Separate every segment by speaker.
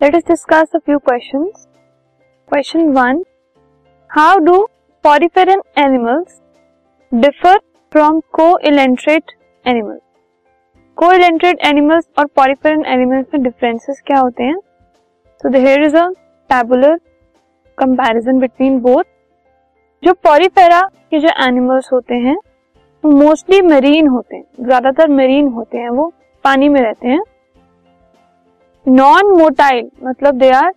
Speaker 1: Let us discuss a few questions. Question 1. How do poriferan animals differ from coelenterate animals? Coelenterate animals और poriferan animals में differences क्या होते हैं तो there is a tabular comparison between both जो Porifera के जो animals होते हैं, वो मोस्टली मरीन होते हैं ज़्यादातर मरीन होते हैं, वो पानी में रहते हैं नॉन मोटाइल मतलब they are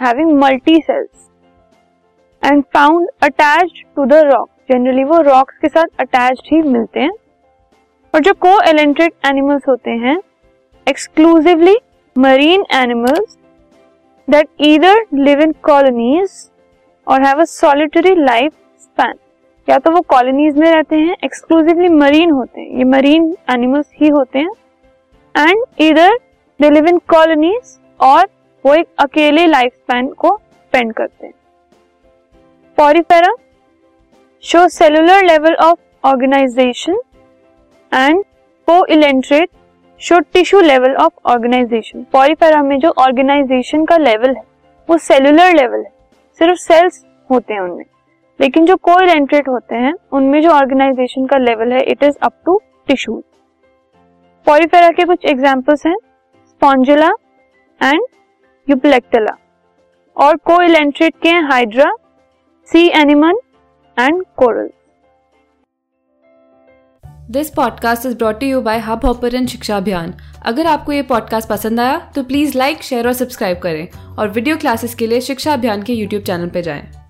Speaker 1: having multi cells and found attached to the rock generally वो रॉक्स के साथ अटैच्ड ही मिलते हैं, और जो को एलेंट्रेट एनिमल्स होते हैं exclusively marine animals that either live in colonies और have a solitary life span या तो वो कॉलोनीज में रहते हैं एक्सक्लूसिवली मरीन होते हैं, ये मरीन एनिमल्स ही होते हैं एंड इधर दे लिव इन कॉलोनीज और वो एक अकेले लाइफ स्पैन को स्पेंड करते हैं। Porifera show cellular level of organisation and coelenterate show tissue level of organisation porifera में जो ऑर्गेनाइजेशन का लेवल है, वो सेलुलर लेवल है। सिर्फ़ सेल्स होते हैं उनमें। लेकिन जो को इलेंट्रेट होते हैं, उनमें जो ऑर्गेनाइजेशन का लेवल है it is up to tissue porifera के कुछ एग्जाम्पल्स हैं। Spongilla and euplectella. और को इलेंट्रेट के hydra, sea anemone and coral.
Speaker 2: This podcast is brought you by Hubhopper Shiksha Abhiyan अगर आपको ये पॉडकास्ट पसंद आया तो प्लीज़ लाइक शेयर और सब्सक्राइब करें। और वीडियो क्लासेस के लिए शिक्षा अभियान के यूट्यूब चैनल पर जाएँ।